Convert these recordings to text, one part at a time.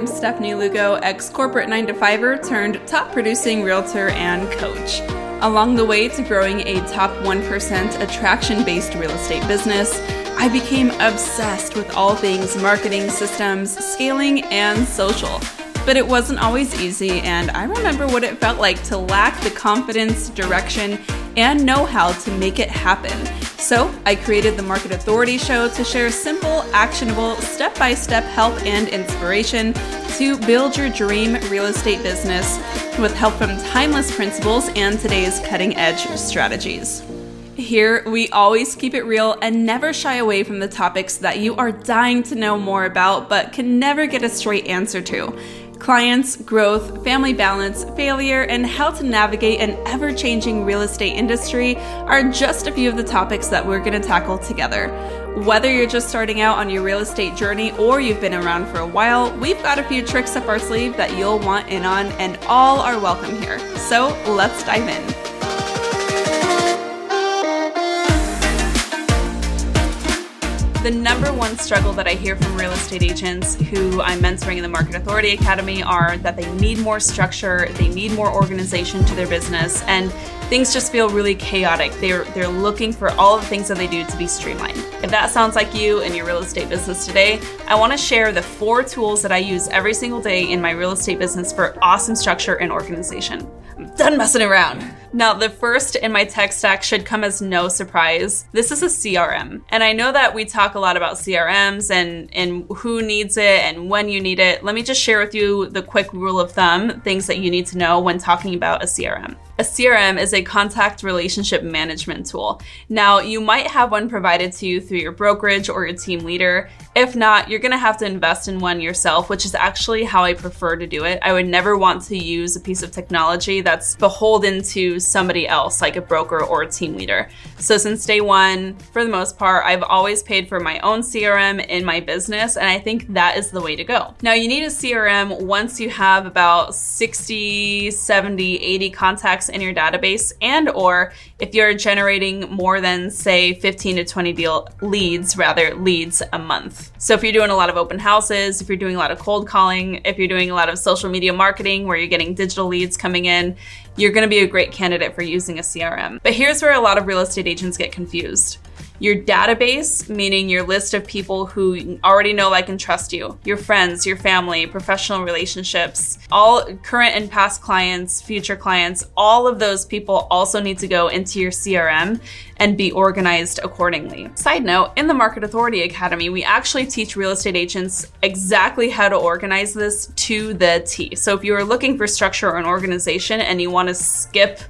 I'm Stephanie Lugo, ex corporate 9 to 5er turned top producing realtor and coach. Along the way to growing a top 1% attraction based real estate business, I became obsessed with all things marketing systems, scaling, and social. But it wasn't always easy, and I remember what it felt like to lack the confidence, direction, and know how to make it happen. So, I created the Market Authority Show to share simple, actionable, step by step help and inspiration to build your dream real estate business with help from timeless principles and today's cutting edge strategies. Here, we always keep it real and never shy away from the topics that you are dying to know more about but can never get a straight answer to clients, growth, family balance, failure, and how to navigate an ever changing real estate industry are just a few of the topics that we're going to tackle together. Whether you're just starting out on your real estate journey or you've been around for a while, we've got a few tricks up our sleeve that you'll want in on, and all are welcome here. So let's dive in. The number one struggle that I hear from real estate agents who I'm mentoring in the Market Authority Academy are that they need more structure, they need more organization to their business, and things just feel really chaotic. They're they're looking for all the things that they do to be streamlined. If that sounds like you in your real estate business today, I want to share the four tools that I use every single day in my real estate business for awesome structure and organization. I'm done messing around. Now, the first in my tech stack should come as no surprise. This is a CRM. And I know that we talk a lot about CRMs and, and who needs it and when you need it. Let me just share with you the quick rule of thumb, things that you need to know when talking about a CRM. A CRM is a contact relationship management tool. Now, you might have one provided to you through your brokerage or your team leader. If not, you're gonna have to invest in one yourself, which is actually how I prefer to do it. I would never want to use a piece of technology that's beholden to somebody else, like a broker or a team leader. So, since day one, for the most part, I've always paid for my own CRM in my business, and I think that is the way to go. Now, you need a CRM once you have about 60, 70, 80 contacts in your database and or if you're generating more than say 15 to 20 deal leads rather leads a month. So if you're doing a lot of open houses if you're doing a lot of cold calling if you're doing a lot of social media marketing where you're getting digital leads coming in you're going to be a great candidate for using a crm but here's where a lot of real estate agents get confused your database, meaning your list of people who already know, like, and trust you, your friends, your family, professional relationships, all current and past clients, future clients, all of those people also need to go into your CRM and be organized accordingly. Side note, in the Market Authority Academy, we actually teach real estate agents exactly how to organize this to the T. So if you are looking for structure and organization and you want to skip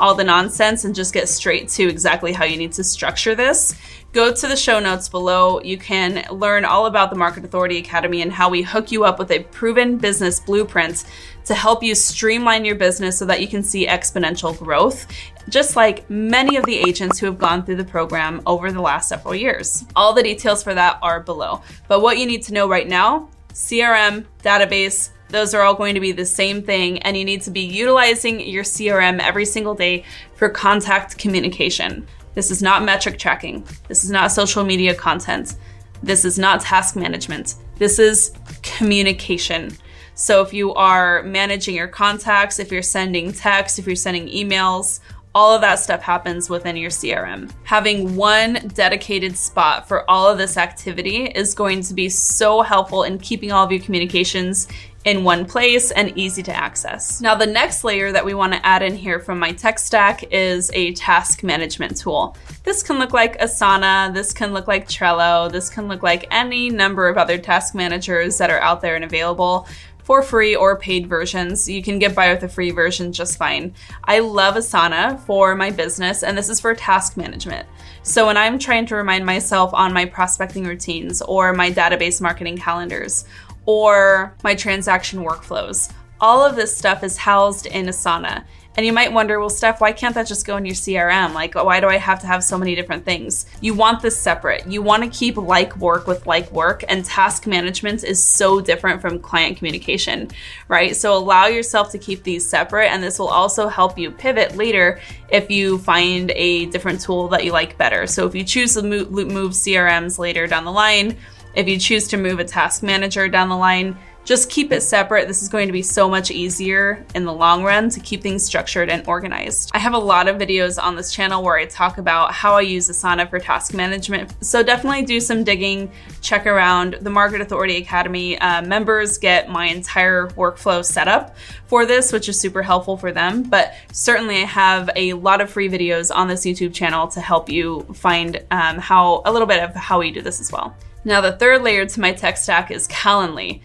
all the nonsense and just get straight to exactly how you need to structure this, go to the show notes below. You can learn all about the Market Authority Academy and how we hook you up with a proven business blueprint to help you streamline your business so that you can see exponential growth, just like many of the agents who have gone through the program over the last several years. All the details for that are below. But what you need to know right now CRM, database, those are all going to be the same thing, and you need to be utilizing your CRM every single day for contact communication. This is not metric tracking. This is not social media content. This is not task management. This is communication. So if you are managing your contacts, if you're sending texts, if you're sending emails, all of that stuff happens within your CRM. Having one dedicated spot for all of this activity is going to be so helpful in keeping all of your communications in one place and easy to access. Now, the next layer that we want to add in here from my tech stack is a task management tool. This can look like Asana, this can look like Trello, this can look like any number of other task managers that are out there and available for free or paid versions. You can get by with a free version just fine. I love Asana for my business, and this is for task management. So when I'm trying to remind myself on my prospecting routines or my database marketing calendars or my transaction workflows. All of this stuff is housed in Asana. And you might wonder, well, Steph, why can't that just go in your CRM? Like, why do I have to have so many different things? You want this separate. You want to keep like work with like work, and task management is so different from client communication, right? So allow yourself to keep these separate, and this will also help you pivot later if you find a different tool that you like better. So if you choose to move CRMs later down the line, if you choose to move a task manager down the line, Just keep it separate. This is going to be so much easier in the long run to keep things structured and organized. I have a lot of videos on this channel where I talk about how I use Asana for task management. So definitely do some digging, check around. The Market Authority Academy uh, members get my entire workflow set up for this, which is super helpful for them. But certainly I have a lot of free videos on this YouTube channel to help you find um, how a little bit of how we do this as well. Now, the third layer to my tech stack is Calendly.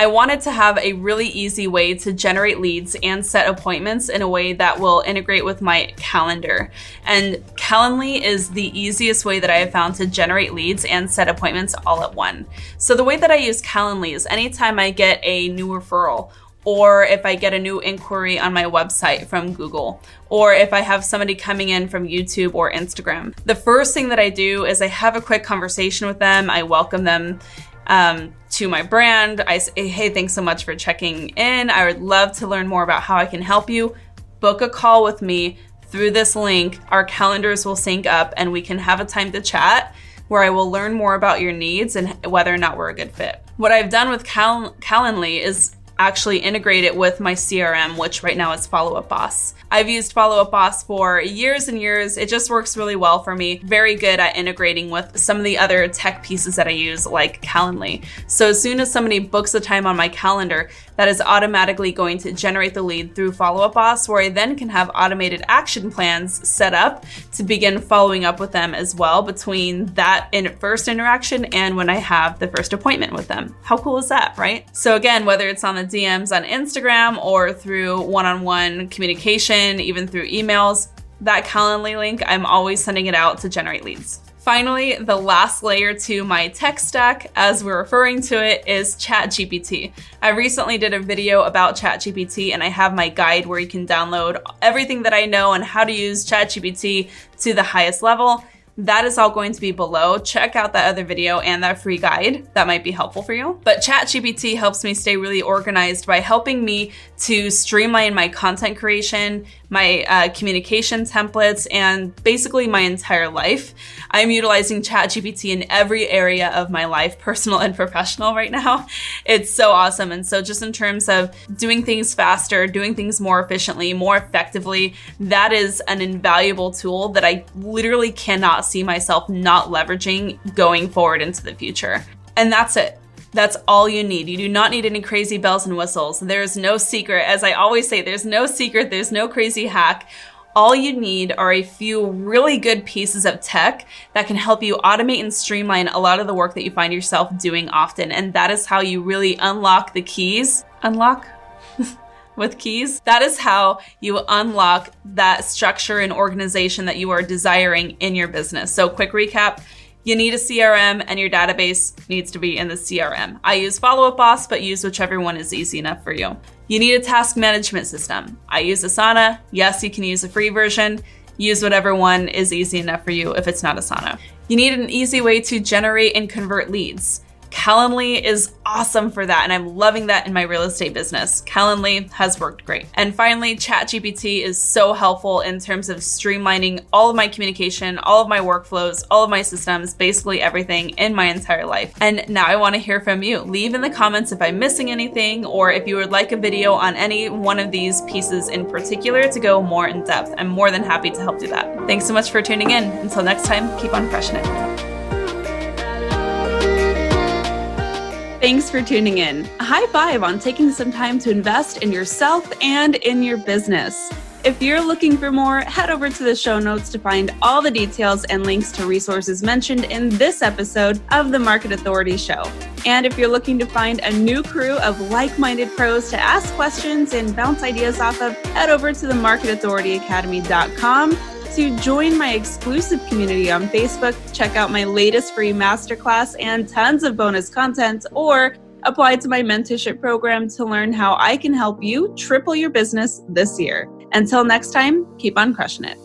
I wanted to have a really easy way to generate leads and set appointments in a way that will integrate with my calendar. And Calendly is the easiest way that I have found to generate leads and set appointments all at one. So the way that I use Calendly is anytime I get a new referral or if I get a new inquiry on my website from Google, or if I have somebody coming in from YouTube or Instagram. The first thing that I do is I have a quick conversation with them. I welcome them um, to my brand. I say, hey, thanks so much for checking in. I would love to learn more about how I can help you. Book a call with me through this link. Our calendars will sync up and we can have a time to chat where I will learn more about your needs and whether or not we're a good fit. What I've done with Cal- Calendly is actually integrate it with my CRM, which right now is Follow Up Boss. I've used Follow Up Boss for years and years. It just works really well for me. Very good at integrating with some of the other tech pieces that I use, like Calendly. So as soon as somebody books a time on my calendar, that is automatically going to generate the lead through Follow Up Boss, where I then can have automated action plans set up to begin following up with them as well between that in first interaction and when I have the first appointment with them. How cool is that, right? So again, whether it's on the DMs on Instagram or through one-on-one communication, even through emails, that Calendly link, I'm always sending it out to generate leads. Finally, the last layer to my tech stack, as we're referring to it, is ChatGPT. I recently did a video about ChatGPT and I have my guide where you can download everything that I know on how to use ChatGPT to the highest level. That is all going to be below. Check out that other video and that free guide. That might be helpful for you. But ChatGPT helps me stay really organized by helping me to streamline my content creation, my uh, communication templates, and basically my entire life. I'm utilizing ChatGPT in every area of my life, personal and professional, right now. It's so awesome. And so, just in terms of doing things faster, doing things more efficiently, more effectively, that is an invaluable tool that I literally cannot see myself not leveraging going forward into the future. And that's it. That's all you need. You do not need any crazy bells and whistles. There's no secret. As I always say, there's no secret, there's no crazy hack. All you need are a few really good pieces of tech that can help you automate and streamline a lot of the work that you find yourself doing often. And that is how you really unlock the keys. Unlock? With keys. That is how you unlock that structure and organization that you are desiring in your business. So, quick recap you need a CRM and your database needs to be in the CRM. I use Follow Up Boss, but use whichever one is easy enough for you. You need a task management system. I use Asana. Yes, you can use a free version. Use whatever one is easy enough for you if it's not Asana. You need an easy way to generate and convert leads. Calendly is awesome for that, and I'm loving that in my real estate business. Calendly has worked great. And finally, ChatGPT is so helpful in terms of streamlining all of my communication, all of my workflows, all of my systems, basically everything in my entire life. And now I want to hear from you. Leave in the comments if I'm missing anything or if you would like a video on any one of these pieces in particular to go more in depth. I'm more than happy to help do that. Thanks so much for tuning in. Until next time, keep on crushing it. Thanks for tuning in. A high five on taking some time to invest in yourself and in your business. If you're looking for more, head over to the show notes to find all the details and links to resources mentioned in this episode of the Market Authority Show. And if you're looking to find a new crew of like minded pros to ask questions and bounce ideas off of, head over to the marketauthorityacademy.com to join my exclusive community on Facebook, check out my latest free masterclass and tons of bonus content, or apply to my mentorship program to learn how I can help you triple your business this year. Until next time, keep on crushing it.